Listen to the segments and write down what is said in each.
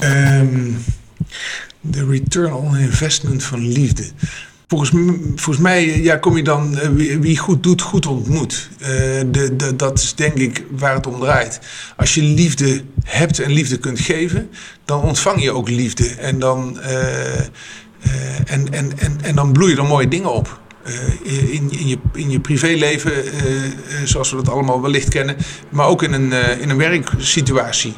Ehm, de return on investment van liefde. Volgens, volgens mij ja, kom je dan, eh, wie, goed doet, goed ontmoet. Uh, de, de, dat is denk ik waar het om draait. Als je liefde hebt en liefde kunt geven, dan ontvang je ook liefde. En dan, uh, en, en, en, en dan bloeien er mooie dingen op. Uh, in, in, je, in je privéleven, uh, zoals we dat allemaal wellicht kennen, maar ook in een, in een werksituatie.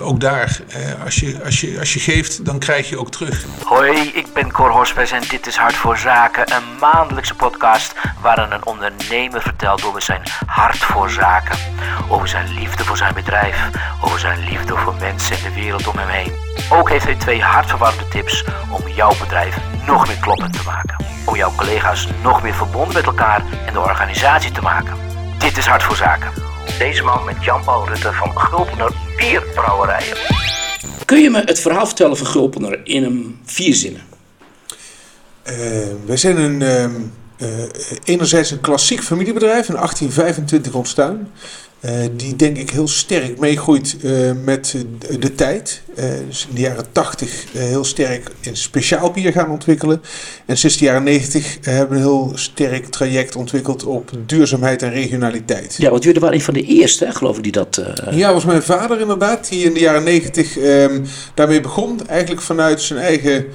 Ook daar, als, je, als, je, als je geeft, dan krijg je ook terug. Hoi, ik ben Cor Hospes en dit is Hart voor Zaken, een maandelijkse podcast waarin een ondernemer vertelt over zijn hart voor zaken, over zijn liefde voor zijn bedrijf, over zijn liefde voor mensen en de wereld om hem heen. Ook heeft hij twee hartverwarmende tips om jouw bedrijf nog meer kloppend te maken. Om jouw collega's nog meer verbonden met elkaar en de organisatie te maken. Dit is Hart voor Zaken. Deze man met Jan-Paul Rutte van Gulpener Bierbrouwerijen. Kun je me het verhaal vertellen van Gulpener in een vier zinnen? Uh, wij zijn een, uh, enerzijds een klassiek familiebedrijf in 1825 ontstaan. Uh, die denk ik heel sterk meegroeit uh, met de tijd. Uh, dus in de jaren 80 heel sterk in speciaal bier gaan ontwikkelen. En sinds de jaren 90 hebben we een heel sterk traject ontwikkeld op duurzaamheid en regionaliteit. Ja, want jullie waren een van de eerste, hè, geloof ik, die dat... Ja, was mijn vader inderdaad, die in de jaren 90 um, daarmee begon. Eigenlijk vanuit zijn eigen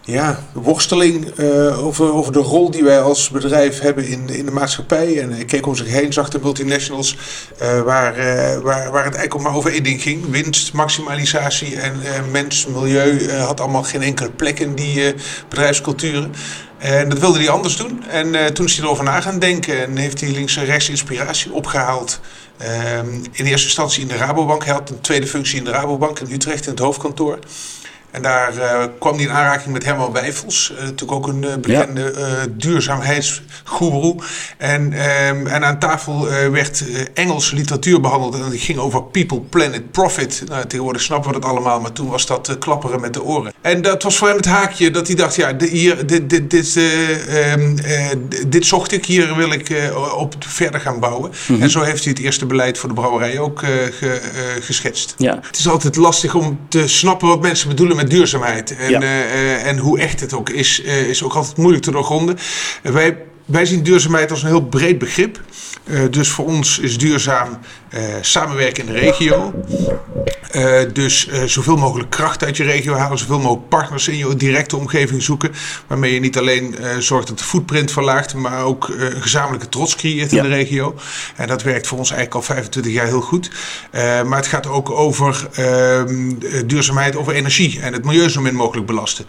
ja, worsteling uh, over, over de rol die wij als bedrijf hebben in, in de maatschappij. En ik keek om zich heen, zag de multinationals, uh, waar, uh, waar, waar het eigenlijk maar over één ding ging: winst, maximalisatie en mens, milieu. had allemaal geen enkele plek in die bedrijfsculturen. En dat wilde hij anders doen. En toen is hij erover na gaan denken en heeft hij links en rechts inspiratie opgehaald. Ehm, in eerste instantie in de Rabobank. Hij had een tweede functie in de Rabobank in Utrecht in het hoofdkantoor. En daar uh, kwam hij in aanraking met Herman Wijfels. Uh, natuurlijk ook een uh, bekende duurzaamheidsgoeroe. En, ehm, en aan tafel werd Engelse literatuur behandeld. En die ging over people, planet, profit. Nou, tegenwoordig snappen we dat allemaal. Maar toen was dat klapperen met de oren. En dat was voor hem het haakje dat hij dacht... Ja, de, hier, dit, dit, dit, um, dit zocht ik. Hier wil ik op verder gaan bouwen. Mm -hmm. En zo heeft hij het eerste beleid voor de brouwerij ook ge, geschetst. Ja. Het is altijd lastig om te snappen wat mensen bedoelen met duurzaamheid. En, ja. uh, en hoe echt het ook is, uh, is ook altijd moeilijk te doorgronden. Wij, wij zien duurzaamheid als een heel breed begrip. Dus voor ons is duurzaam samenwerken in de regio. dus zoveel mogelijk kracht uit je regio halen, zoveel mogelijk partners in je directe omgeving zoeken. Waarmee je niet alleen zorgt dat de footprint verlaagt, maar ook een gezamenlijke trots creëert ja. in de regio. En dat werkt voor ons eigenlijk al 25 jaar heel goed. maar het gaat ook over ehm, duurzaamheid, over energie en het milieu zo min mogelijk belasten.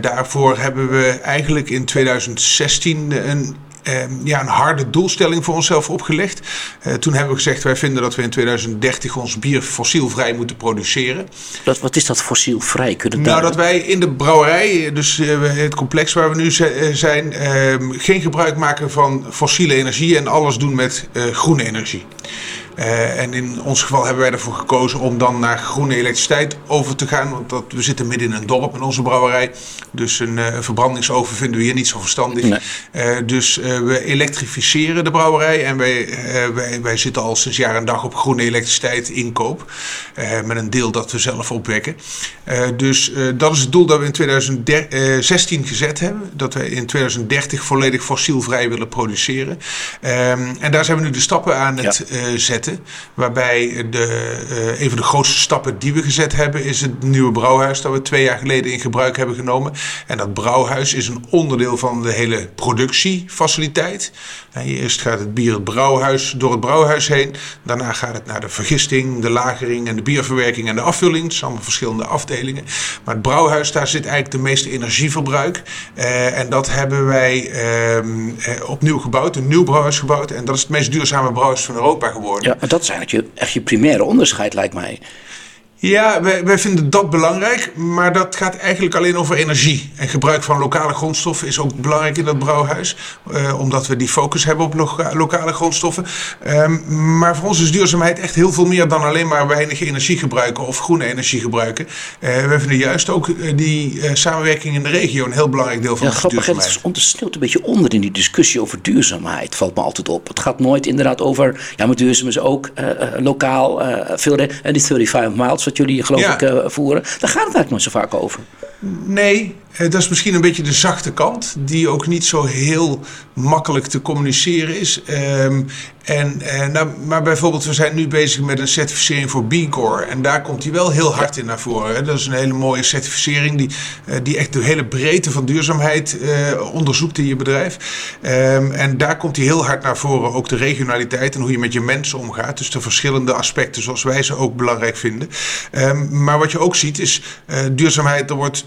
daarvoor hebben we eigenlijk in 2016 een ja, een harde doelstelling voor onszelf opgelegd. Uh, toen hebben we gezegd, wij vinden dat we in 2030 ons bier fossielvrij moeten produceren. Dat, wat is dat fossielvrij? Kunnen nou, dat wij in de brouwerij, dus uh, het complex waar we nu zijn, ehm, geen gebruik maken van fossiele energie en alles doen met groene energie. Uh, en in ons geval hebben wij ervoor gekozen om dan naar groene elektriciteit over te gaan. Want dat, we zitten midden in een dorp in onze brouwerij. Dus een, uh, verbrandingsoven vinden we hier niet zo verstandig. Nee. Uh, dus we elektrificeren de brouwerij. En wij, wij, wij zitten al sinds jaar en dag op groene elektriciteit inkoop. met een deel dat we zelf opwekken. dus dat is het doel dat we in 2016 gezet hebben. Dat we in 2030 volledig fossielvrij willen produceren. en daar zijn we nu de stappen aan het ja. zetten. Waarbij de, uh, een van de grootste stappen die we gezet hebben is het nieuwe brouwhuis dat we twee jaar geleden in gebruik hebben genomen. En dat brouwhuis is een onderdeel van de hele productiefaciliteit. En eerst gaat het bier het brouwhuis door het brouwhuis heen. Daarna gaat het naar de vergisting, de lagering en de bierverwerking en de afvulling. Het zijn allemaal verschillende afdelingen. Maar het brouwhuis, daar zit eigenlijk de meeste energieverbruik. Uh, en dat hebben wij uh, opnieuw gebouwd, een nieuw brouwhuis gebouwd. En dat is het meest duurzame brouwhuis van Europa geworden. Maar dat is eigenlijk je, echt je primaire onderscheid, lijkt mij. Ja, wij, wij vinden dat belangrijk, maar dat gaat eigenlijk alleen over energie. En gebruik van lokale grondstoffen is ook belangrijk in dat brouwhuis, uh, omdat we die focus hebben op loka lokale grondstoffen. Um, maar voor ons is duurzaamheid echt heel veel meer dan alleen maar weinig energie gebruiken of groene energie gebruiken. Uh, wij vinden juist ook uh, die samenwerking in de regio een heel belangrijk deel van ja, de grappig, duurzaamheid. Het onderstelt een beetje onder in die discussie over duurzaamheid, valt me altijd op. Het gaat nooit inderdaad over, ja, maar duurzaam is ook lokaal, veel en die 35 miles wat jullie geloof Ja. ik eh, voeren. Daar gaat het eigenlijk nooit zo vaak over. Nee, eh, dat is misschien een beetje de zachte kant, die ook niet zo heel makkelijk te communiceren is. Ehm, en, eh, nou, maar bijvoorbeeld, we zijn nu bezig met een certificering voor B Corp. En daar komt hij wel heel hard in naar voren. Hè. Dat is een hele mooie certificering die, eh, die echt de hele breedte van duurzaamheid onderzoekt in je bedrijf. Ehm, en daar komt hij heel hard naar voren. Ook de regionaliteit en hoe je met je mensen omgaat. Dus de verschillende aspecten zoals wij ze ook belangrijk vinden. Ehm, maar wat je ook ziet is duurzaamheid, er wordt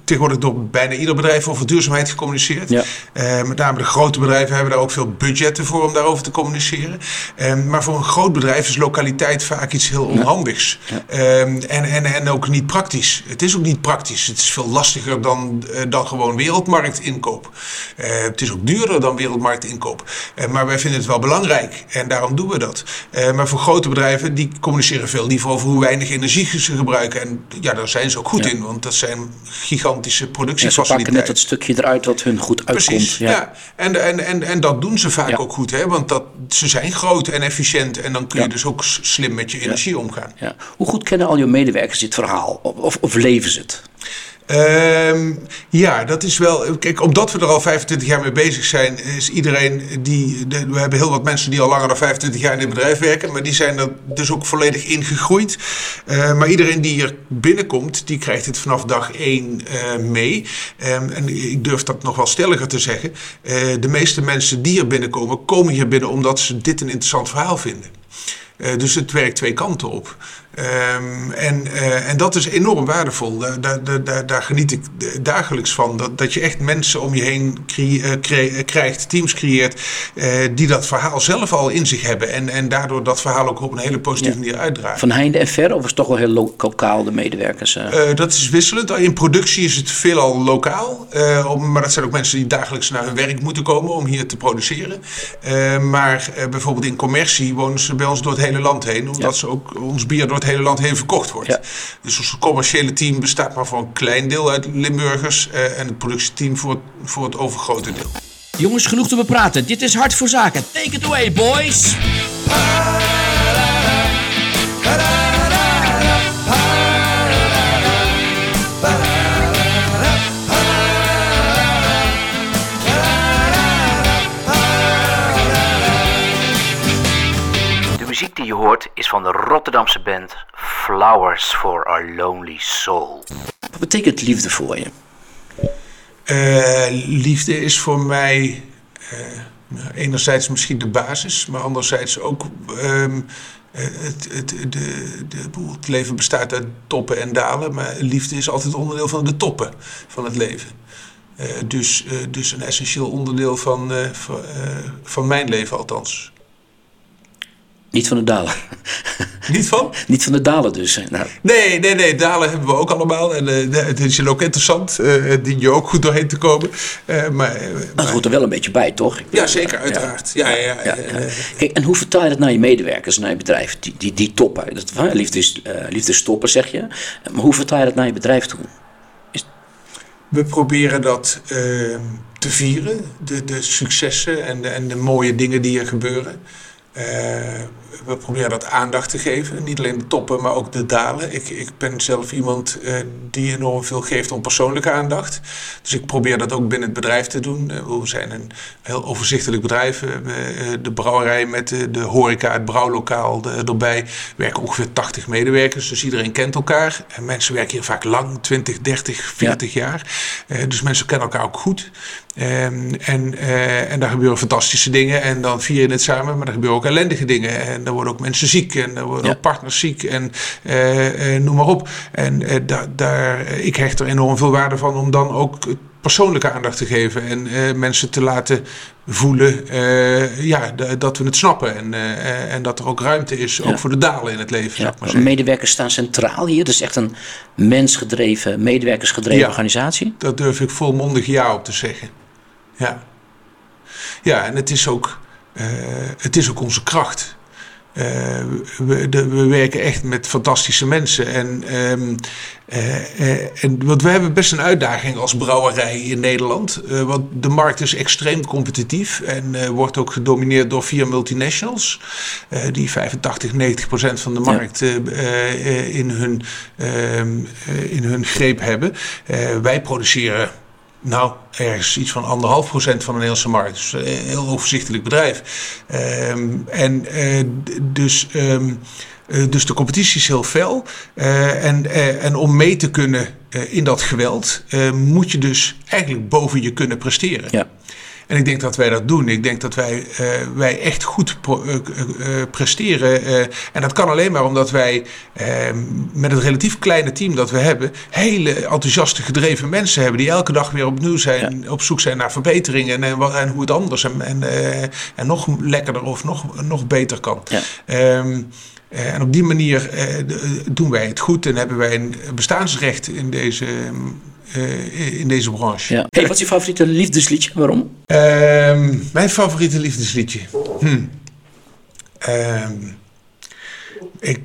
tegenwoordig door bijna ieder bedrijf over duurzaamheid gecommuniceerd. Ja. Eh, met name de grote bedrijven hebben daar ook veel budgetten voor om daarover te communiceren. Ehm, maar voor een groot bedrijf is lokaliteit vaak iets heel onhandigs. Ehm, en, en, en ook niet praktisch. Het is ook niet praktisch. Het is veel lastiger dan, eh, dan gewoon wereldmarktinkoop. Eh, het is ook duurder dan wereldmarktinkoop. Maar wij vinden het wel belangrijk en daarom doen we dat. Maar voor grote bedrijven, die communiceren veel liever over hoe weinig energie ze gebruiken. En ja, daar zijn ze ook goed Ja. in, want dat zijn gigantische En ze pakken net dat stukje eruit wat hun goed uitkomt. Precies, ja. En, en, en, en dat doen ze vaak Ja. ook goed, hè? want dat, ze zijn groot en efficiënt en dan kun je dus ook slim met je energie omgaan. Ja. Hoe goed kennen al je medewerkers dit verhaal? Of, of leven ze het? Ehm, ja, dat is wel. Kijk, omdat we er al 25 jaar mee bezig zijn, is iedereen die. we hebben heel wat mensen die al langer dan 25 jaar in het bedrijf werken, maar die zijn er dus ook volledig ingegroeid. Eh, maar iedereen die hier binnenkomt, die krijgt het vanaf dag 1 eh, mee. Ehm, en ik durf dat nog wel stelliger te zeggen. Eh, de meeste mensen die hier binnenkomen, komen hier binnen omdat ze dit een interessant verhaal vinden. Eh, dus het werkt twee kanten op. Ehm, en, eh, en dat is enorm waardevol. Daar, daar, daar- daar, geniet ik dagelijks van. Dat, dat je echt mensen om je heen eh, eh, krijgt, teams creëert, die dat verhaal zelf al in zich hebben. En, en daardoor dat verhaal ook op een hele positieve Ja. manier uitdragen. Van heinde en ver? Of is het toch wel heel lo- lokaal de medewerkers? dat is wisselend. In productie is het veelal lokaal. Om- maar dat zijn ook mensen die dagelijks naar hun werk moeten komen om hier te produceren. Maar bijvoorbeeld in commercie wonen ze bij ons door het hele land heen. Omdat Ja. ze ook ons bier door het hele land heen verkocht wordt. Ja. Dus ons commerciële team bestaat maar voor een klein deel uit Limburgers. eh, en het productieteam voor, het- voor het overgrote deel. Jongens, genoeg te bepraten. Dit is Hart voor Zaken. Take it away, boys. Muziek die je hoort is van de Rotterdamse band Flowers for Our Lonely Soul. Wat betekent liefde voor je? Eh, liefde is voor mij eh, nou, enerzijds misschien de basis, maar anderzijds ook ehm, eh, het, het, de, de, het leven bestaat uit toppen en dalen, maar liefde is altijd onderdeel van de toppen van het leven. Eh, dus, eh, dus een essentieel onderdeel van, van, eh, van mijn leven althans. Niet van de dalen. Niet van? Niet van de dalen dus. Nou, Nee, nee, nee, dalen hebben we ook allemaal. En eh, het is ook interessant. eh dien je ook goed doorheen te komen. Eh, maar, dat maar- hoort er wel een beetje bij, toch? Ja, zeker, uiteraard. Ja, ja, ja. Kijk, en hoe vertaal je dat naar je medewerkers, naar je bedrijf? Die, die, die toppen. Dat, hè, liefde, is, eh, liefde is toppen, zeg je. Maar hoe vertaal je dat naar je bedrijf toe? We proberen dat eh, te vieren, de, de successen en de, en de mooie dingen die er gebeuren. We proberen dat aandacht te geven. Niet alleen de toppen, maar ook de dalen. Ik, ik ben zelf iemand eh, die enorm veel geeft om persoonlijke aandacht. Dus ik probeer dat ook binnen het bedrijf te doen. Eh, we zijn een heel overzichtelijk bedrijf. We hebben eh, de brouwerij met de, de horeca, het brouwlokaal de- erbij. werken ongeveer 80 medewerkers, dus iedereen kent elkaar. En mensen werken hier vaak lang, 20, 30, 40 jaar. Dus mensen kennen elkaar ook goed. Ehm, en, en daar gebeuren fantastische dingen en dan vier je het samen, maar er gebeuren ook ellendige dingen. En er worden ook mensen ziek en er worden Ja. ook partners ziek en eh, eh, noem maar op. En eh, daar, daar, ik hecht er enorm veel waarde van om dan ook persoonlijke aandacht te geven en mensen te laten voelen ja, dat we het snappen en, en dat er ook ruimte is, ook voor de dalen in het leven. Ja, maar medewerkers staan centraal hier. Dus echt een mensgedreven, medewerkersgedreven Ja. organisatie. Daar durf ik volmondig ja op te zeggen. Ja, ja en het is ook, het is ook onze kracht. Eh, we, de- we werken echt met fantastische mensen. En Uh, en, want we hebben best een uitdaging als brouwerij in Nederland. Want de markt is extreem competitief en wordt ook gedomineerd door vier multinationals. die 85, 90 procent van de markt ja. in, hun, ehm, in hun greep hebben. wij produceren nou, ergens iets van anderhalf procent van de Nederlandse markt. Dus een heel overzichtelijk bedrijf. Um, en dus... Um, uh, dus de competitie is heel fel. En, en om mee te kunnen in dat geweld, moet je dus eigenlijk boven je kunnen presteren. Ja. En ik denk dat wij dat doen. Ik denk dat wij, wij echt goed presteren. en dat kan alleen maar omdat wij met het relatief kleine team dat we hebben, hele enthousiaste, gedreven mensen hebben die elke dag weer opnieuw zijn, op zoek zijn naar verbeteringen en, en, en hoe het anders en, en, en nog lekkerder of nog, nog beter kan. Ja. Um, uh, en op die manier uh, doen wij het goed en hebben wij een bestaansrecht in deze, uh, in deze branche. Ja. Hey, wat is je favoriete liefdesliedje? Waarom? Ehm, mijn favoriete liefdesliedje? Hm. Ehm, ik,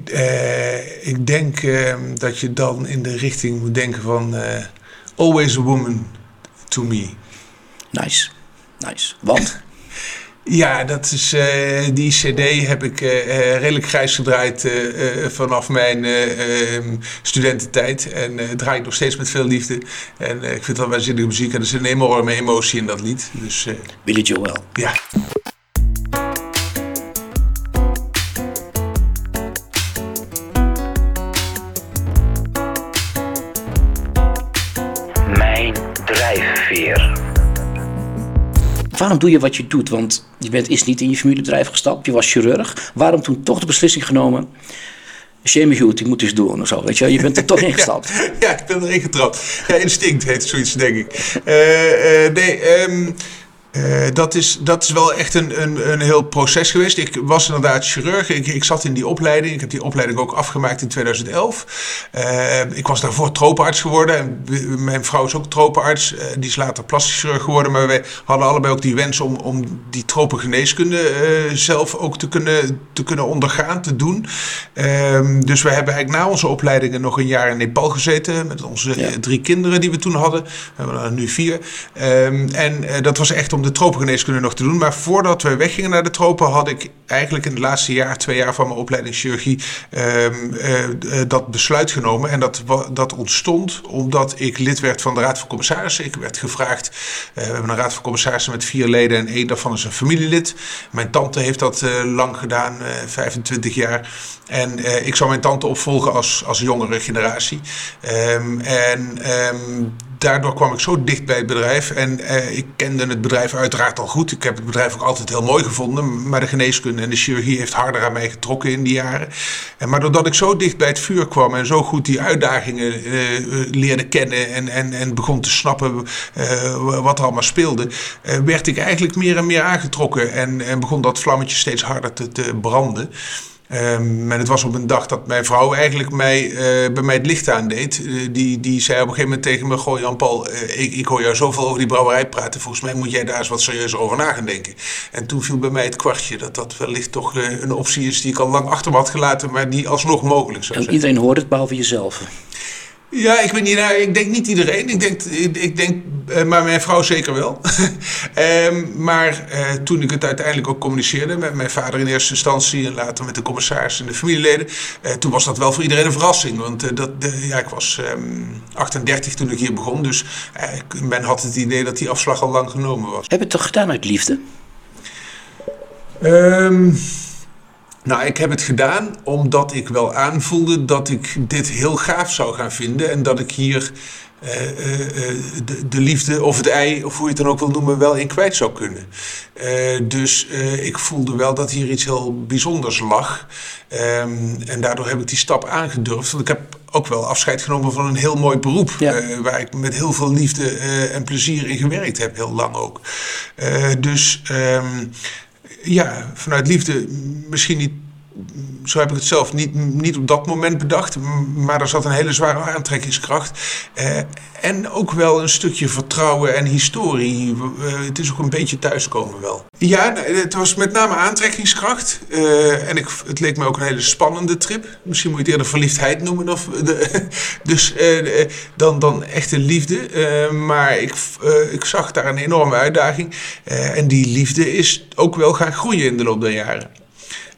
ik denk ehm, dat je dan in de richting moet denken van Always a Woman to Me. Nice, nice. Want? Ja, dat is, uh, die CD heb ik uh, redelijk grijs gedraaid uh, vanaf mijn ehm, studententijd. En draai ik nog steeds met veel liefde. En ik vind dat waanzinnige muziek. En er zit een enorme emotie in dat lied. Dus, Billy Joel. Ja. Waarom doe je wat je doet? Want je bent eerst niet in je familiebedrijf gestapt, je was chirurg. Waarom toen toch de beslissing genomen? Shame goed, ik moet eens doen of zo. Weet je, je bent er toch ingestapt. ja, ja, ik ben erin getrapt. Ja, instinct heet zoiets, denk ik. Uh, uh, nee, um, uh, dat, is, dat is wel echt een, een, een heel proces geweest. Ik was inderdaad chirurg. Ik, ik zat in die opleiding. Ik heb die opleiding ook afgemaakt in 2011. Uh, ik was daarvoor tropenarts geworden. En mijn vrouw is ook tropenarts. Uh, die is later plastisch chirurg geworden. Maar wij hadden allebei ook die wens om, om die tropengeneeskunde zelf ook te kunnen, te kunnen ondergaan, te doen. Ehm, dus we hebben eigenlijk na onze opleidingen nog een jaar in Nepal gezeten. Met onze ja. drie kinderen die we toen hadden. We hebben er nu vier. Um, en dat was echt om de tropengeneeskunde nog te doen. Maar voordat we weggingen naar de tropen, had ik eigenlijk in het laatste jaar, twee jaar van mijn opleiding chirurgie, um, uh, dat besluit genomen. En dat, dat ontstond omdat ik lid werd van de Raad van Commissarissen. Ik werd gevraagd, uh, we hebben een Raad van Commissarissen met vier leden en één daarvan is een familielid. Mijn tante heeft dat lang gedaan, 25 jaar. En ik zou mijn tante opvolgen als, als jongere generatie. Um, en um, daardoor kwam ik zo dicht bij het bedrijf. En uh, ik kende het bedrijf uiteraard al goed. Ik heb het bedrijf ook altijd heel mooi gevonden. Maar de geneeskunde en de chirurgie heeft harder aan mij getrokken in die jaren. En maar doordat ik zo dicht bij het vuur kwam en zo goed die uitdagingen uh, leerde kennen. En, en, en begon te snappen wat er allemaal speelde. werd ik eigenlijk meer en meer aangetrokken. En, en begon dat vlammetje steeds harder te, te branden. Um, en het was op een dag dat mijn vrouw eigenlijk mij, uh, bij mij het licht aandeed. Uh, die, die zei op een gegeven moment tegen me: Goh, Jan-Paul, uh, ik, ik hoor jou zoveel over die brouwerij praten. Volgens mij moet jij daar eens wat serieuzer over na gaan denken. En toen viel bij mij het kwartje dat dat wellicht toch een optie is die ik al lang achter me had gelaten, maar die alsnog mogelijk zou zijn. En iedereen hoort het behalve jezelf. Ja, ik weet niet, nou, ik denk niet iedereen. Ik denk, ik, denk uh, maar mijn vrouw zeker wel. um, maar uh, toen ik het uiteindelijk ook communiceerde met mijn vader in eerste instantie en later met de commissaris en de familieleden, uh, toen was dat wel voor iedereen een verrassing. Want dat, ja, ik was um, 38 toen ik hier begon, dus men had het idee dat die afslag al lang genomen was. Heb je het toch gedaan uit liefde? Um, nou, ik heb het gedaan omdat ik wel aanvoelde dat ik dit heel gaaf zou gaan vinden. En dat ik hier uh, uh, de, de, liefde of het ei, of hoe je het dan ook wil noemen, wel in kwijt zou kunnen. Dus ik voelde wel dat hier iets heel bijzonders lag. Um, en daardoor heb ik die stap aangedurfd. Want ik heb ook wel afscheid genomen van een heel mooi beroep. Ja. waar ik met heel veel liefde en plezier in gewerkt heb, heel lang ook. dus. Um, ja, vanuit liefde misschien niet zo heb ik het zelf niet, niet op dat moment bedacht. Maar er zat een hele zware aantrekkingskracht. Eh, en ook wel een stukje vertrouwen en historie. Eh, het is ook een beetje thuiskomen wel. Ja, het was met name aantrekkingskracht. Eh, en ik, het leek me ook een hele spannende trip. Misschien moet je het eerder verliefdheid noemen. Of de, dus eh, dan, dan echte liefde. Eh, maar ik, ik zag daar een enorme uitdaging. En die liefde is ook wel gaan groeien in de loop der jaren.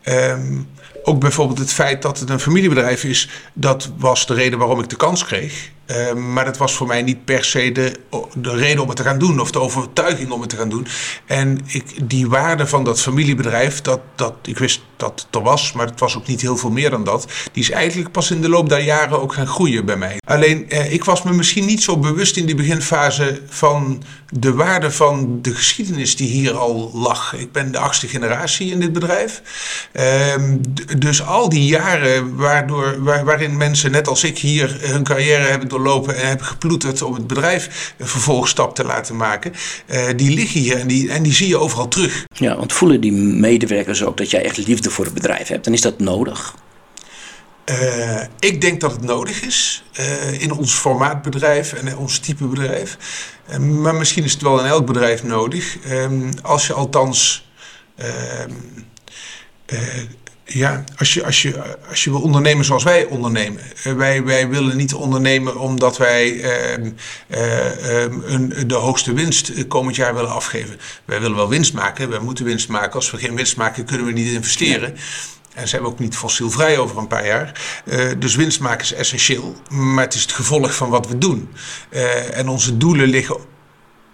Ehm, ook bijvoorbeeld het feit dat het een familiebedrijf is, dat was de reden waarom ik de kans kreeg. Ehm, maar dat was voor mij niet per se de, de reden om het te gaan doen of de overtuiging om het te gaan doen. En ik, die waarde van dat familiebedrijf, dat, dat, ik wist dat het er was, maar het was ook niet heel veel meer dan dat. Die is eigenlijk pas in de loop der jaren ook gaan groeien bij mij. Alleen eh, ik was me misschien niet zo bewust in die beginfase van de waarde van de geschiedenis die hier al lag. Ik ben de achtste generatie in dit bedrijf. Ehm, dus al die jaren waardoor, waar, waarin mensen net als ik hier hun carrière hebben doorlopen en hebben geploeterd om het bedrijf een vervolgstap te laten maken, eh, die liggen hier en die, en die zie je overal terug. Ja, want voelen die medewerkers ook dat jij echt liefde voor het bedrijf hebt? En is dat nodig? Eh, ik denk dat het nodig is eh, in ons formaatbedrijf en in ons type bedrijf. Maar misschien is het wel in elk bedrijf nodig. Ehm, als je althans. Ja, als je, als, je, als je wil ondernemen zoals wij ondernemen. Eh, wij, wij willen niet ondernemen omdat wij ehm, eh, ehm, een, de hoogste winst eh, komend jaar willen afgeven. Wij willen wel winst maken, wij moeten winst maken. Als we geen winst maken, kunnen we niet investeren. En zijn we ook niet fossielvrij over een paar jaar. Dus winst maken is essentieel. Maar het is het gevolg van wat we doen. En onze doelen liggen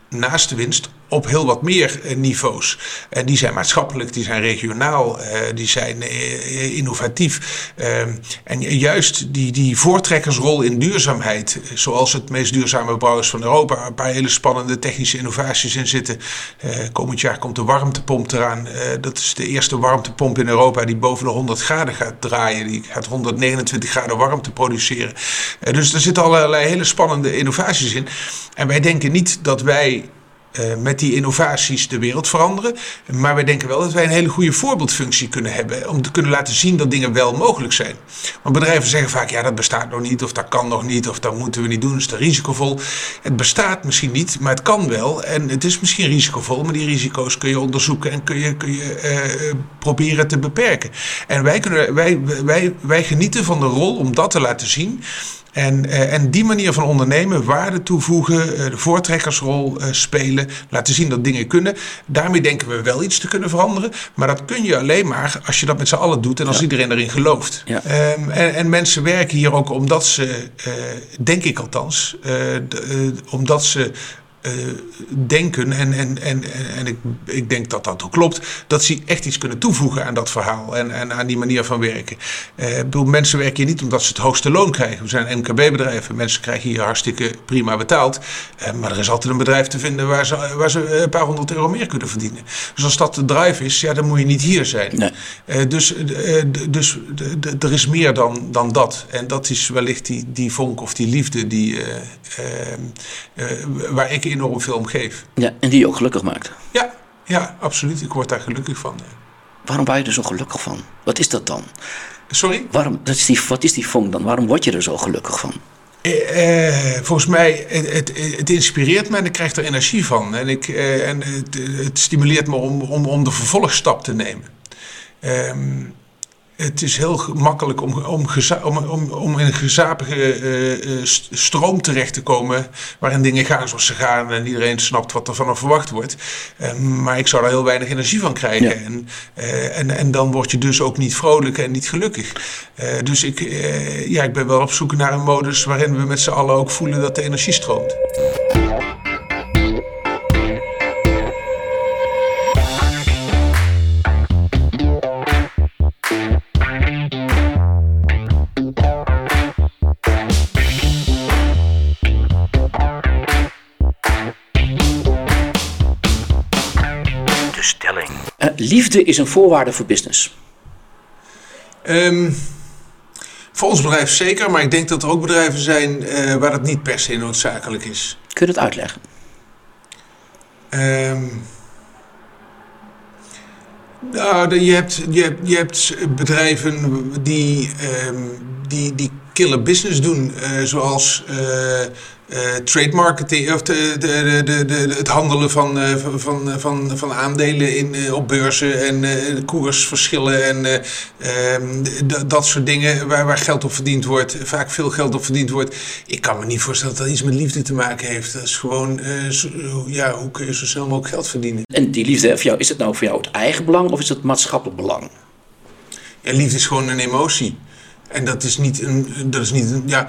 naast de winst op heel wat meer eh, niveaus. En die zijn maatschappelijk, die zijn regionaal, eh, die zijn eh, innovatief. Ehm, en juist die, die voortrekkersrol in duurzaamheid, zoals het meest duurzame bouw is van Europa, een paar hele spannende technische innovaties in zitten. Komend jaar komt de warmtepomp eraan. Dat is de eerste warmtepomp in Europa die boven de 100 graden gaat draaien. Die gaat 129 graden warmte produceren. Dus er zitten allerlei hele spannende innovaties in. En wij denken niet dat wij eh, met die innovaties de wereld veranderen. Maar wij denken wel dat wij een hele goede voorbeeldfunctie kunnen hebben. Om te kunnen laten zien dat dingen wel mogelijk zijn. Want bedrijven zeggen vaak: ja, dat bestaat nog niet. Of dat kan nog niet. Of dat moeten we niet doen. Is te risicovol. Het bestaat misschien niet, maar het kan wel. En het is misschien risicovol. Maar die risico's kun je onderzoeken en kun je, kun je eh, proberen te beperken. En wij, kunnen, wij, wij, wij genieten van de rol om dat te laten zien. En, eh, en die manier van ondernemen, waarde toevoegen, eh, de voortrekkersrol eh, spelen, laten zien dat dingen kunnen. Daarmee denken we wel iets te kunnen veranderen. Maar dat kun je alleen maar als je dat met z'n allen doet en als iedereen erin gelooft. Ja. Ehm, en, en mensen werken hier ook omdat ze, denk ik althans, omdat ze eh, denken, en, en, en, en ik, ik denk dat dat ook klopt, dat ze echt iets kunnen toevoegen aan dat verhaal en, en aan die manier van werken. Eh, ik bedoel, mensen werken hier niet omdat ze het hoogste loon krijgen. We zijn MKB-bedrijven, mensen krijgen hier hartstikke prima betaald. Eh, maar er is altijd een bedrijf te vinden waar ze, waar ze een paar honderd euro meer kunnen verdienen. Dus als dat de drive is, ja, dan moet je niet hier zijn. Nee. Dus dus er is meer dan, dan dat. En dat is wellicht die, die vonk of die liefde die, waar ik enorm veel om geef. Ja, en die je ook gelukkig maakt. Ja, ja, absoluut. Ik word daar gelukkig van. Waarom ben je er zo gelukkig van? Wat is dat dan? Sorry? Waarom, dat is die, wat is die vonk dan? Waarom word je er zo gelukkig van? Eh, eh, volgens mij, het, het, het inspireert me en ik krijg er energie van. En, ik, eh, en het, het stimuleert me om, om, om de vervolgstap te nemen. Ehm, het is heel makkelijk om, om, om, om, in een gezapige eh, eh, st- stroom terecht te komen. waarin dingen gaan zoals ze gaan en iedereen snapt wat er van hem verwacht wordt. Ehm, maar ik zou daar heel weinig energie van krijgen. Ja. En, eh, en, en dan word je dus ook niet vrolijk en niet gelukkig. Dus ik, ja, ik ben wel op zoek naar een modus waarin we met z'n allen ook voelen dat de energie stroomt. Liefde is een voorwaarde voor business. Ehm, voor ons bedrijf zeker, maar ik denk dat er ook bedrijven zijn eh, waar dat niet per se noodzakelijk is. Kun je dat uitleggen? Ehm, Nou, je hebt, je hebt, je hebt bedrijven die, ehm, die, die killer business doen, eh, zoals eh, eh, trade marketing, of de, de, de, de, het handelen van, eh, van, van, van aandelen in, eh, op beurzen en koersverschillen en eh, ehm, dat soort dingen waar, waar geld op verdiend wordt, vaak veel geld op verdiend wordt. Ik kan me niet voorstellen dat dat iets met liefde te maken heeft. Dat is gewoon, zo- ja, hoe kun je zo snel mogelijk geld verdienen? En die liefde voor jou, is het nou voor jou het eigen belang of is het maatschappelijk belang? Ja, liefde is gewoon een emotie. En dat is niet een. Dat is niet een ja,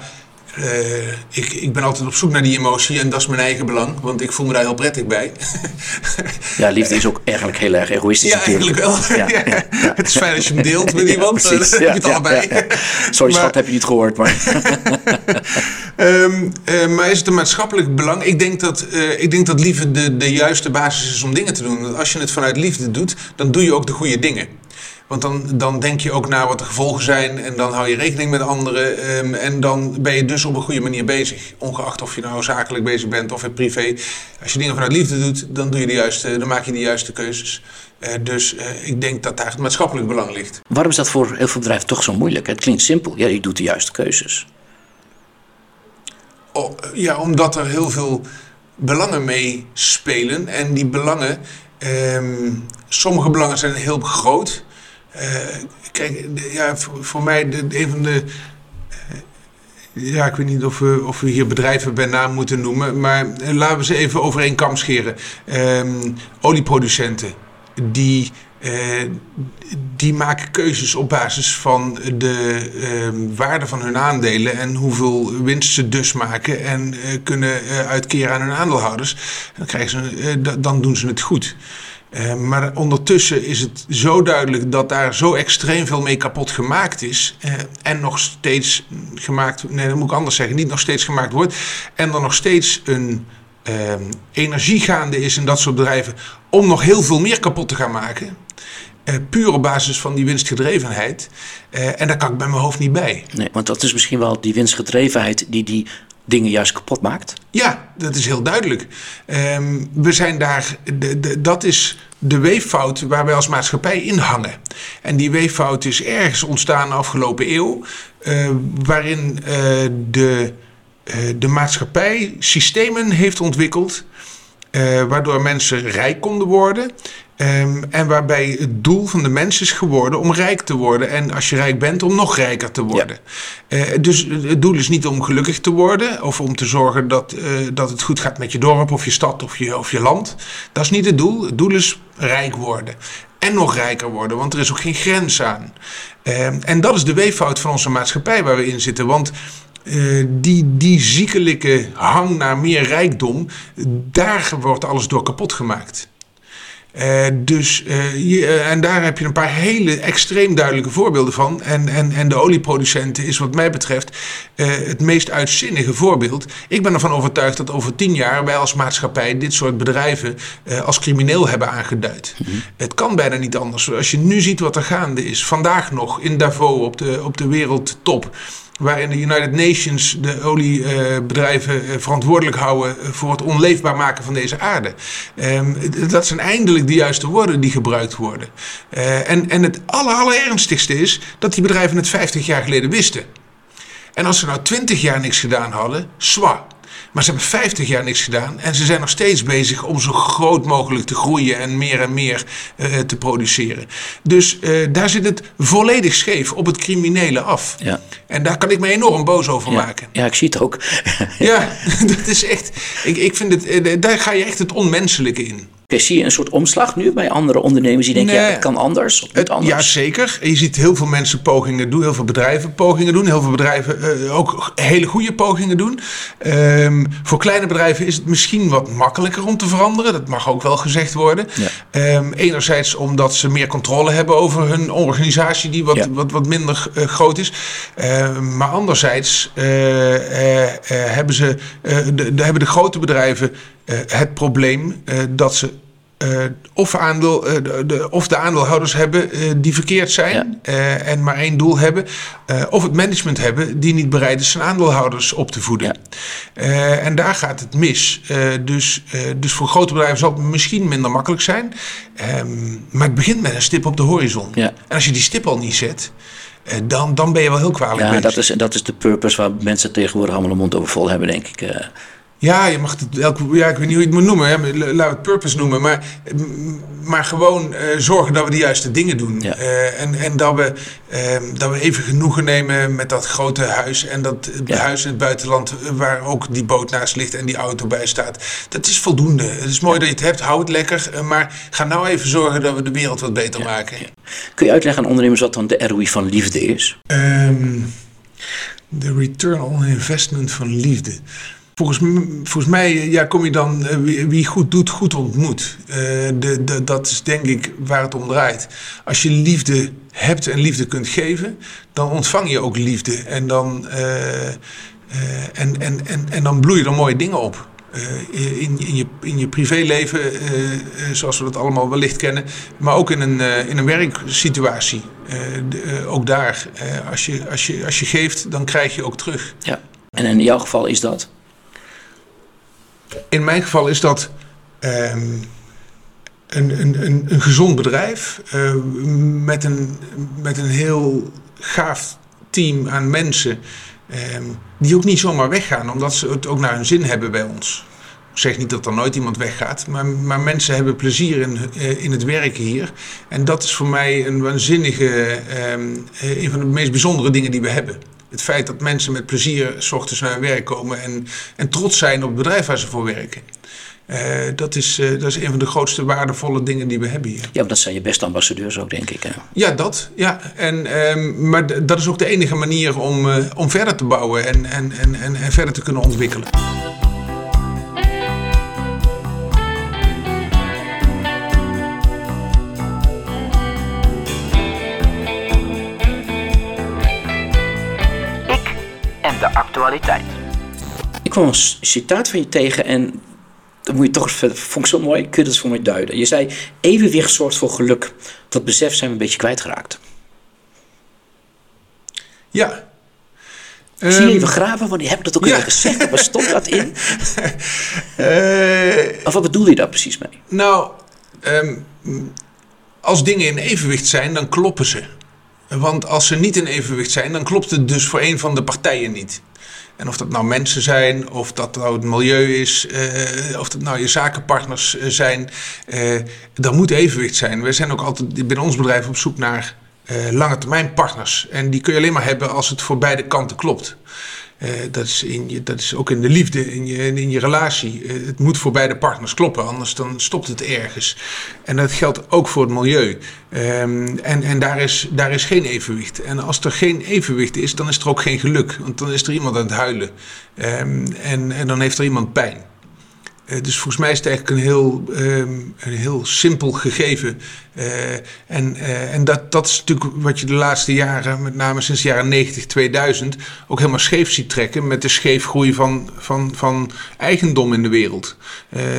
eh, ik, ik ben altijd op zoek naar die emotie en dat is mijn eigen belang, want ik voel me daar heel prettig bij. Ja, liefde is ook eigenlijk heel erg egoïstisch ja, natuurlijk. eigenlijk wel. Ja, Ja, ja, ja. Het is fijn als je hem deelt met iemand, dan heb je het allebei. Sorry Maar- schat, heb je niet gehoord. Maar Ehm, eh, maar is het een maatschappelijk belang? Ik denk dat, eh, ik denk dat liefde de, de juiste basis is om dingen te doen. Want als je het vanuit liefde doet, dan doe je ook de goede dingen. Want dan, dan denk je ook naar wat de gevolgen zijn en dan hou je rekening met anderen. ehm, en dan ben je dus op een goede manier bezig. Ongeacht of je nou zakelijk bezig bent of het privé. Als je dingen vanuit liefde doet, dan, doe je de juiste, dan maak je de juiste keuzes. Eh, dus eh, ik denk dat daar het maatschappelijk belang ligt. waarom is dat voor heel veel bedrijven toch zo moeilijk? Het klinkt simpel. Ja, je doet de juiste keuzes. Oh, ja, omdat er heel veel belangen mee spelen. En die belangen, ehm, sommige belangen zijn heel groot. Eh, kijk, ja, voor, mij de, een van de. eh, ja, ik weet niet of we, of we hier bedrijven bij naam moeten noemen. Maar eh, laten we ze even over één kam scheren. Ehm, olieproducenten. Die, die maken keuzes op basis van de ehm, waarde van hun aandelen en hoeveel winst ze dus maken en kunnen uitkeren aan hun aandeelhouders. Dan, krijgen ze, da- dan doen ze het goed. Eh, maar ondertussen is het zo duidelijk dat daar zo extreem veel mee kapot gemaakt is. eh, en nog steeds gemaakt, nee, dat moet ik anders zeggen, niet nog steeds gemaakt wordt. En er nog steeds een ehm, energie gaande is in dat soort bedrijven om nog heel veel meer kapot te gaan maken. Puur op basis van die winstgedrevenheid. En daar kan ik bij mijn hoofd niet bij. Nee, want dat is misschien wel die winstgedrevenheid die die dingen juist kapot maakt. Ja, dat is heel duidelijk. Ehm, we zijn daar, de, de, dat is de weeffout waar wij als maatschappij in hangen. En die weeffout is ergens ontstaan de afgelopen eeuw, eh, waarin eh, de, eh, de maatschappij systemen heeft ontwikkeld. waardoor mensen rijk konden worden. Ehm, en waarbij het doel van de mens is geworden om rijk te worden. En als je rijk bent, om nog rijker te worden. Eh, dus het doel is niet om gelukkig te worden. Of om te zorgen dat, eh, dat het goed gaat met je dorp of je stad of je, of je land. Dat is niet het doel. Het doel is rijk worden. En nog rijker worden, want er is ook geen grens aan. Ehm, en dat is de weeffout van onze maatschappij waar we in zitten. Want eh, die, die ziekelijke hang naar meer rijkdom, daar wordt alles door kapot gemaakt. Eh, dus, eh, je- eh, en daar heb je een paar hele extreem duidelijke voorbeelden van. En, en, en de olieproducenten is wat mij betreft het meest uitzinnige voorbeeld. Ik ben ervan overtuigd dat over tien jaar wij als maatschappij dit soort bedrijven als crimineel hebben aangeduid. Het kan bijna niet anders. Als je nu ziet wat er gaande is, vandaag nog in Davos op de, op de wereldtop waarin de United Nations de oliebedrijven eh, verantwoordelijk houden voor het onleefbaar maken van deze aarde. Ehm, dat zijn eindelijk de juiste woorden die gebruikt worden. Eh, en, het aller, allerernstigste is dat die bedrijven het 50 jaar geleden wisten. En als ze nou 20 jaar niks gedaan hadden, zwa. Maar ze hebben 50 jaar niks gedaan en ze zijn nog steeds bezig om zo groot mogelijk te groeien en meer en meer eh, te produceren. Dus eh, daar zit het volledig scheef op het criminele af. Ja. En daar kan ik me enorm boos over Ja, maken. ja ik zie het ook. Ja, dat is echt. Ik, ik vind het, eh, daar ga je echt het onmenselijke in. Zie je een soort omslag nu bij andere ondernemers die denken, ja, het kan anders moet Het, anders? ja, zeker. Je ziet heel veel mensen pogingen doen, heel veel bedrijven pogingen doen, heel veel bedrijven eh, ook hele goede pogingen doen. Ehm, voor kleine bedrijven is het misschien wat makkelijker om te veranderen, dat mag ook wel gezegd worden. Ja. Ehm, enerzijds omdat ze meer controle hebben over hun organisatie, die wat, Ja. wat, wat minder eh, groot is. Ehm, maar anderzijds eh, hebben, ze, de, de- hebben de grote bedrijven het probleem eh, dat ze eh, of, aandeel, eh, de, de- of de aandeelhouders hebben eh, die verkeerd zijn eh, en maar één doel hebben. eh, of het management hebben die niet bereid is zijn aandeelhouders op te voeden. Eh, en daar gaat het mis. Eh, dus, eh, dus voor grote bedrijven zal het misschien minder makkelijk zijn. Ehm, maar het begint met een stip op de horizon. Ja. En als je die stip al niet zet, eh, dan, dan ben je wel heel kwalijk Ja, bezig. dat is, dat is de purpose waar mensen tegenwoordig allemaal de mond over vol hebben, denk ik. Ja, je mag het elke, ja, ik weet niet hoe je het moet noemen. Laten we het purpose noemen. Maar, maar gewoon eh, zorgen dat we de juiste dingen doen. Ja. Eh, en en dat, we, ehm, dat we even genoegen nemen met dat grote huis. En dat Ja. huis in het buitenland eh, waar ook die boot naast ligt en die auto bij staat. Dat is voldoende. Het is mooi dat je het hebt. Hou het lekker. maar ga nou even zorgen dat we de wereld wat beter maken. Kun je uitleggen aan ondernemers wat dan de ROI van liefde is? Ehm, de return on investment van liefde. Volgens, volgens mij ja, kom je dan, eh, wie, goed doet, goed ontmoet. Eh, de, de, dat is denk ik waar het om draait. Als je liefde hebt en liefde kunt geven, dan ontvang je ook liefde. En dan, eh, en, en, en, en dan bloeien er mooie dingen op. In, in, je, in je privéleven, zoals we dat allemaal wellicht kennen, maar ook in een, in een werksituatie. Ook daar, als, je, als, je, als je geeft, dan krijg je ook terug. Ja. En in jouw geval is dat? In mijn geval is dat ehm, een, een, een, een gezond bedrijf eh, met, een, met een heel gaaf team aan mensen. ehm, die ook niet zomaar weggaan, omdat ze het ook naar hun zin hebben bij ons. Ik zeg niet dat er nooit iemand weggaat, maar, maar mensen hebben plezier in, eh, in het werken hier. En dat is voor mij een waanzinnige, ehm, eh, een van de meest bijzondere dingen die we hebben. Het feit dat mensen met plezier s ochtends naar hun werk komen en, en trots zijn op het bedrijf waar ze voor werken. Eh, dat, is, eh, dat is een van de grootste waardevolle dingen die we hebben hier. Ja, dat zijn je beste ambassadeurs ook, denk ik. Hè? Ja, dat. Ja. En, ehm, maar dat is ook de enige manier om, eh, om verder te bouwen en, en, en, en, en verder te kunnen ontwikkelen. Actualiteit. Ik kwam een citaat van je tegen en dat moet je toch. Vond ik zo mooi. Kun je dat voor mij duiden? Je zei: evenwicht zorgt voor geluk. Dat besef zijn we een beetje kwijtgeraakt. Ja. Zie je Ehm, even graven? Wanneer heb ik dat ook ja. gezegd? Waar stond dat in? eh, Of wat bedoel je daar precies mee? Nou, ehm, als dingen in evenwicht zijn, dan kloppen ze. Want als ze niet in evenwicht zijn, dan klopt het dus voor een van de partijen niet. En of dat nou mensen zijn, of dat nou het milieu is, eh, of dat nou je zakenpartners eh, zijn, eh er moet evenwicht zijn. We zijn ook altijd binnen ons bedrijf op zoek naar eh lange termijn partners. En die kun je alleen maar hebben als het voor beide kanten klopt. Eh, dat, is in je, dat is ook in de liefde, in je, in je relatie. Eh, het moet voor beide partners kloppen, anders dan stopt het ergens. En dat geldt ook voor het milieu. Ehm, en en daar, is, daar is geen evenwicht. En als er geen evenwicht is, dan is er ook geen geluk. Want dan is er iemand aan het huilen. Ehm, en, en dan heeft er iemand pijn. Eh, dus volgens mij is het eigenlijk een heel, ehm, een heel simpel gegeven. Eh, en eh, en dat, dat is natuurlijk wat je de laatste jaren, met name sinds de jaren 90, 2000, ook helemaal scheef ziet trekken met de scheefgroei van, van, van eigendom in de wereld.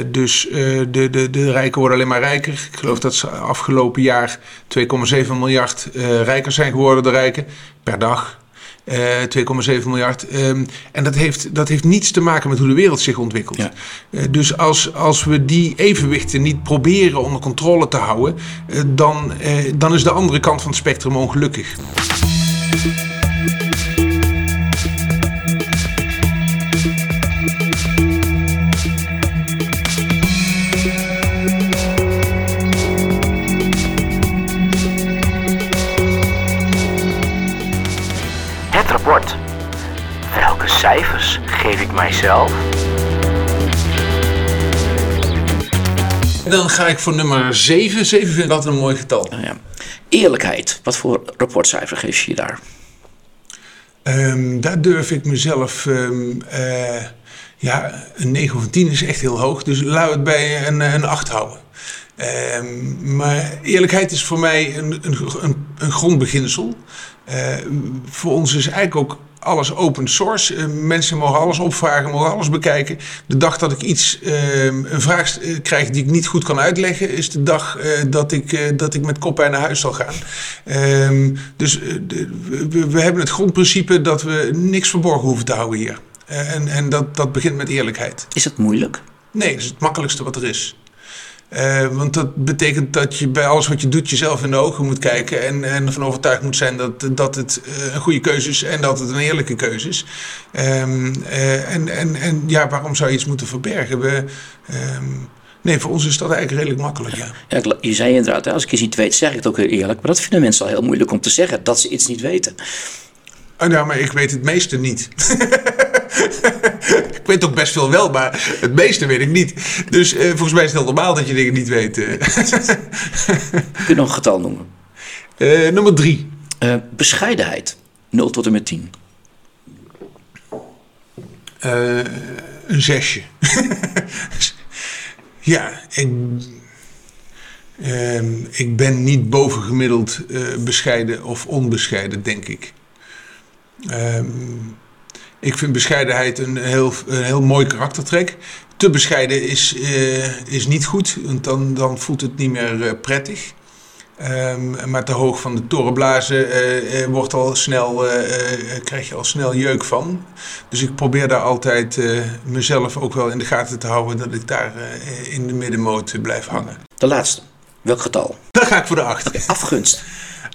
Dus de, de, de rijken worden alleen maar rijker. Ik geloof dat ze afgelopen jaar 2,7 miljard rijker zijn geworden, de rijken, per dag. Eh, 2,7 miljard. Ehm, en dat heeft, dat heeft niets te maken met hoe de wereld zich ontwikkelt. Ja. Eh, dus als, als we die evenwichten niet proberen onder controle te houden, eh, dan, eh, dan is de andere kant van het spectrum ongelukkig. Geef ik mijzelf? En dan ga ik voor nummer 7. 7 vind ik altijd een mooi getal. Nou ja. Eerlijkheid. Wat voor rapportcijfer geef je daar? Ehm, daar durf ik mezelf. ehm, eh, ja, een 9 of een 10 is echt heel hoog. Dus laten we het bij een, een 8 houden. Ehm, maar eerlijkheid is voor mij een, een, een, een grondbeginsel. Eh, voor ons is eigenlijk ook alles open source. Eh, mensen mogen alles opvragen, mogen alles bekijken. De dag dat ik iets, eh, een vraag eh, krijg die ik niet goed kan uitleggen, is de dag eh, dat, ik, dat ik met koppijn naar huis zal gaan. Ehm, dus we, we hebben het grondprincipe dat we niks verborgen hoeven te houden hier. En en dat, dat begint met eerlijkheid. Is dat moeilijk? Nee, dat is het makkelijkste wat er is. Eh, want dat betekent dat je bij alles wat je doet jezelf in de ogen moet kijken. En, en ervan overtuigd moet zijn dat, dat het eh, een goede keuze is en dat het een eerlijke keuze is. Ehm, eh, en, en, en ja, waarom zou je iets moeten verbergen? We, ehm, nee, voor ons is dat eigenlijk redelijk makkelijk. Ja. Je zei inderdaad, als ik iets niet weet, zeg ik het ook heel eerlijk. Maar dat vinden mensen al heel moeilijk om te zeggen, dat ze iets niet weten. Oh, nou, maar ik weet het meeste niet. ik weet ook best veel wel, maar het meeste weet ik niet. Dus eh, volgens mij is het heel normaal dat je dingen niet weet. eh. Kun je nog een getal noemen? Eh, nummer drie. Eh, bescheidenheid, 0 tot en met 10. Eh, een zesje. ja, ik, ehm, ik ben niet bovengemiddeld bescheiden of onbescheiden, denk ik. Ehm, ik vind bescheidenheid een heel, een heel mooi karaktertrek. Te bescheiden is, eh, is niet goed, want dan, dan voelt het niet meer eh, prettig. Ehm, maar te hoog van de toren blazen eh, wordt al snel, krijg je al snel jeuk van. Dus ik probeer daar altijd mezelf ook wel in de gaten te houden dat ik daar in de middenmoot blijf hangen. De laatste. Welk getal? Dan ga ik voor de acht. Afgunst.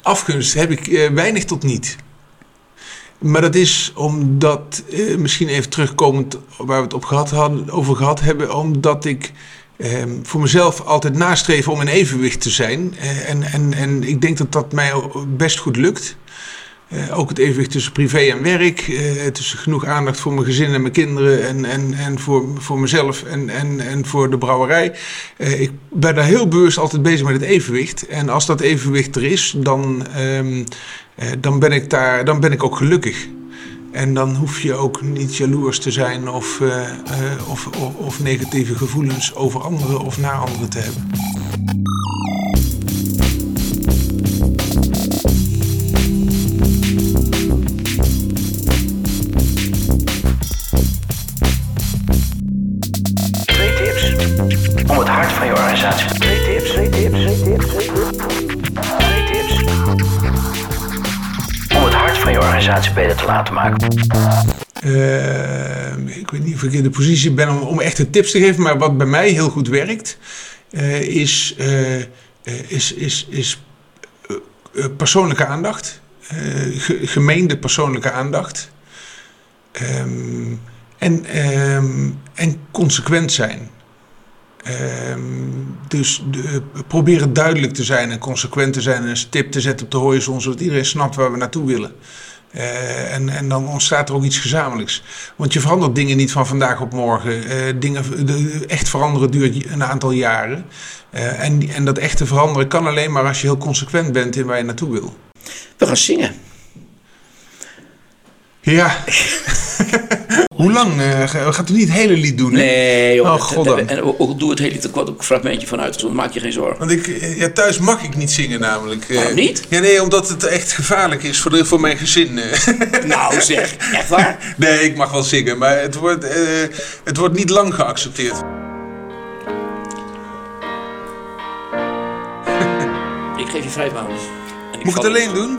Afgunst heb ik weinig tot niet. Maar dat is omdat, eh, misschien even terugkomend waar we het op gehad hadden, over gehad hebben, omdat ik eh, voor mezelf altijd nastreef om in evenwicht te zijn. Eh, en, en, en ik denk dat dat mij best goed lukt. Eh, ook het evenwicht tussen privé en werk. tussen genoeg aandacht voor mijn gezin en mijn kinderen. En, en, en voor, voor mezelf en, en, en voor de brouwerij. Ik ben daar heel bewust altijd bezig met het evenwicht. En als dat evenwicht er is, dan, ehm, eh, dan, ben, ik daar, dan ben ik ook gelukkig. En dan hoef je ook niet jaloers te zijn of, eh, eh, of, of, of negatieve gevoelens over anderen of naar anderen te hebben. Organisatie beter te laten maken. Eh, ik weet niet of ik in de positie ben om, om echte tips te geven, maar wat bij mij heel goed werkt, eh, is, eh, eh, is, is, is eh, persoonlijke aandacht. Ge- gemeende persoonlijke aandacht. Ehm, en, ehm, en consequent zijn. Ehm, dus de, proberen duidelijk te zijn en consequent te zijn en een stip te zetten op de horizon, zodat iedereen snapt waar we naartoe willen. Eh, en, en dan ontstaat er ook iets gezamenlijks. Want je verandert dingen niet van vandaag op morgen. Eh, dingen, de, echt veranderen duurt een aantal jaren. Eh, en, en dat echte veranderen kan alleen maar als je heel consequent bent in waar je naartoe wil. We gaan zingen. Ja. Hoe lang? eh, ga- we gaan toch niet het hele lied doen? hè? Nee, joh. Oh, god dan. En ook ook doe het hele, er kwam ook een fragmentje van uit, dus dan maak je geen zorgen. Want ik, eh, ja, thuis mag ik niet zingen namelijk. Eh, Waarom niet? Ja, nee, omdat het echt gevaarlijk is voor, de, voor mijn gezin. eh. Nou zeg, echt waar? nee, ik mag wel zingen, maar het wordt, eh, het wordt niet lang geaccepteerd. Ik geef je vrij baan. En Moet ik het alleen doen?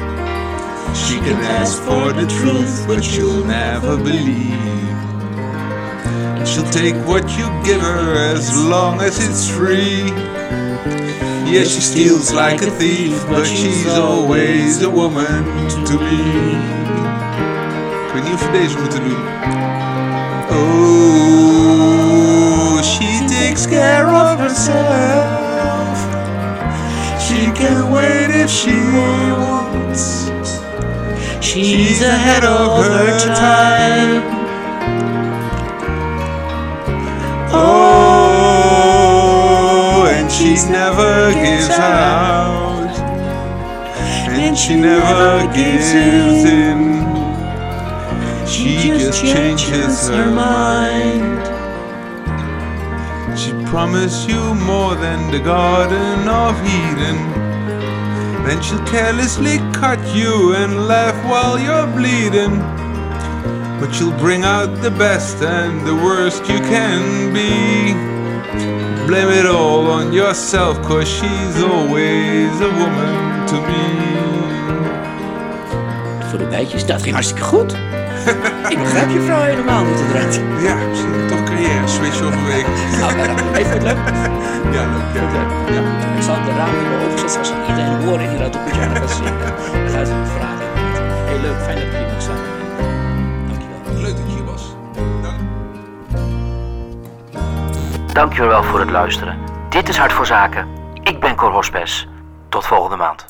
She can ask for the truth, but she'll never believe. She'll take what you give her as long as it's free. Yeah, she steals like a thief, but she's always a woman to me. Ik weet niet of we deze moeten. Oh, she takes care of herself. She can wait if she wants. She's ahead of her time. Oh, and she never gives out, and she never gives in. She just changes her mind. She promised you more than the Garden of Eden. Then she'll carelessly cut you and laugh while you're bleeding. But she'll bring out the best and the worst you can be. Blame it all on yourself, cause she's always a woman to me. Voor de bijtjes, dat ging hartstikke goed. ik begrijp je vrouw helemaal niet inderdaad. Ja, misschien toch carrière switch overwegen. Nou, nou, nou, leuk. Ja, leuk. Ja. Ja. Ik zal de raam in mijn ogen zetten, zoals iedereen horen inderdaad op het jaar gaat zien. Dan gaat ze vragen. Heel leuk, fijn dat ik hier mag zijn. Dankjewel. Leuk dat je hier was. Dank. Dankjewel voor het luisteren. Dit is Hart voor Zaken. Ik ben Cor Hospes. Tot volgende maand.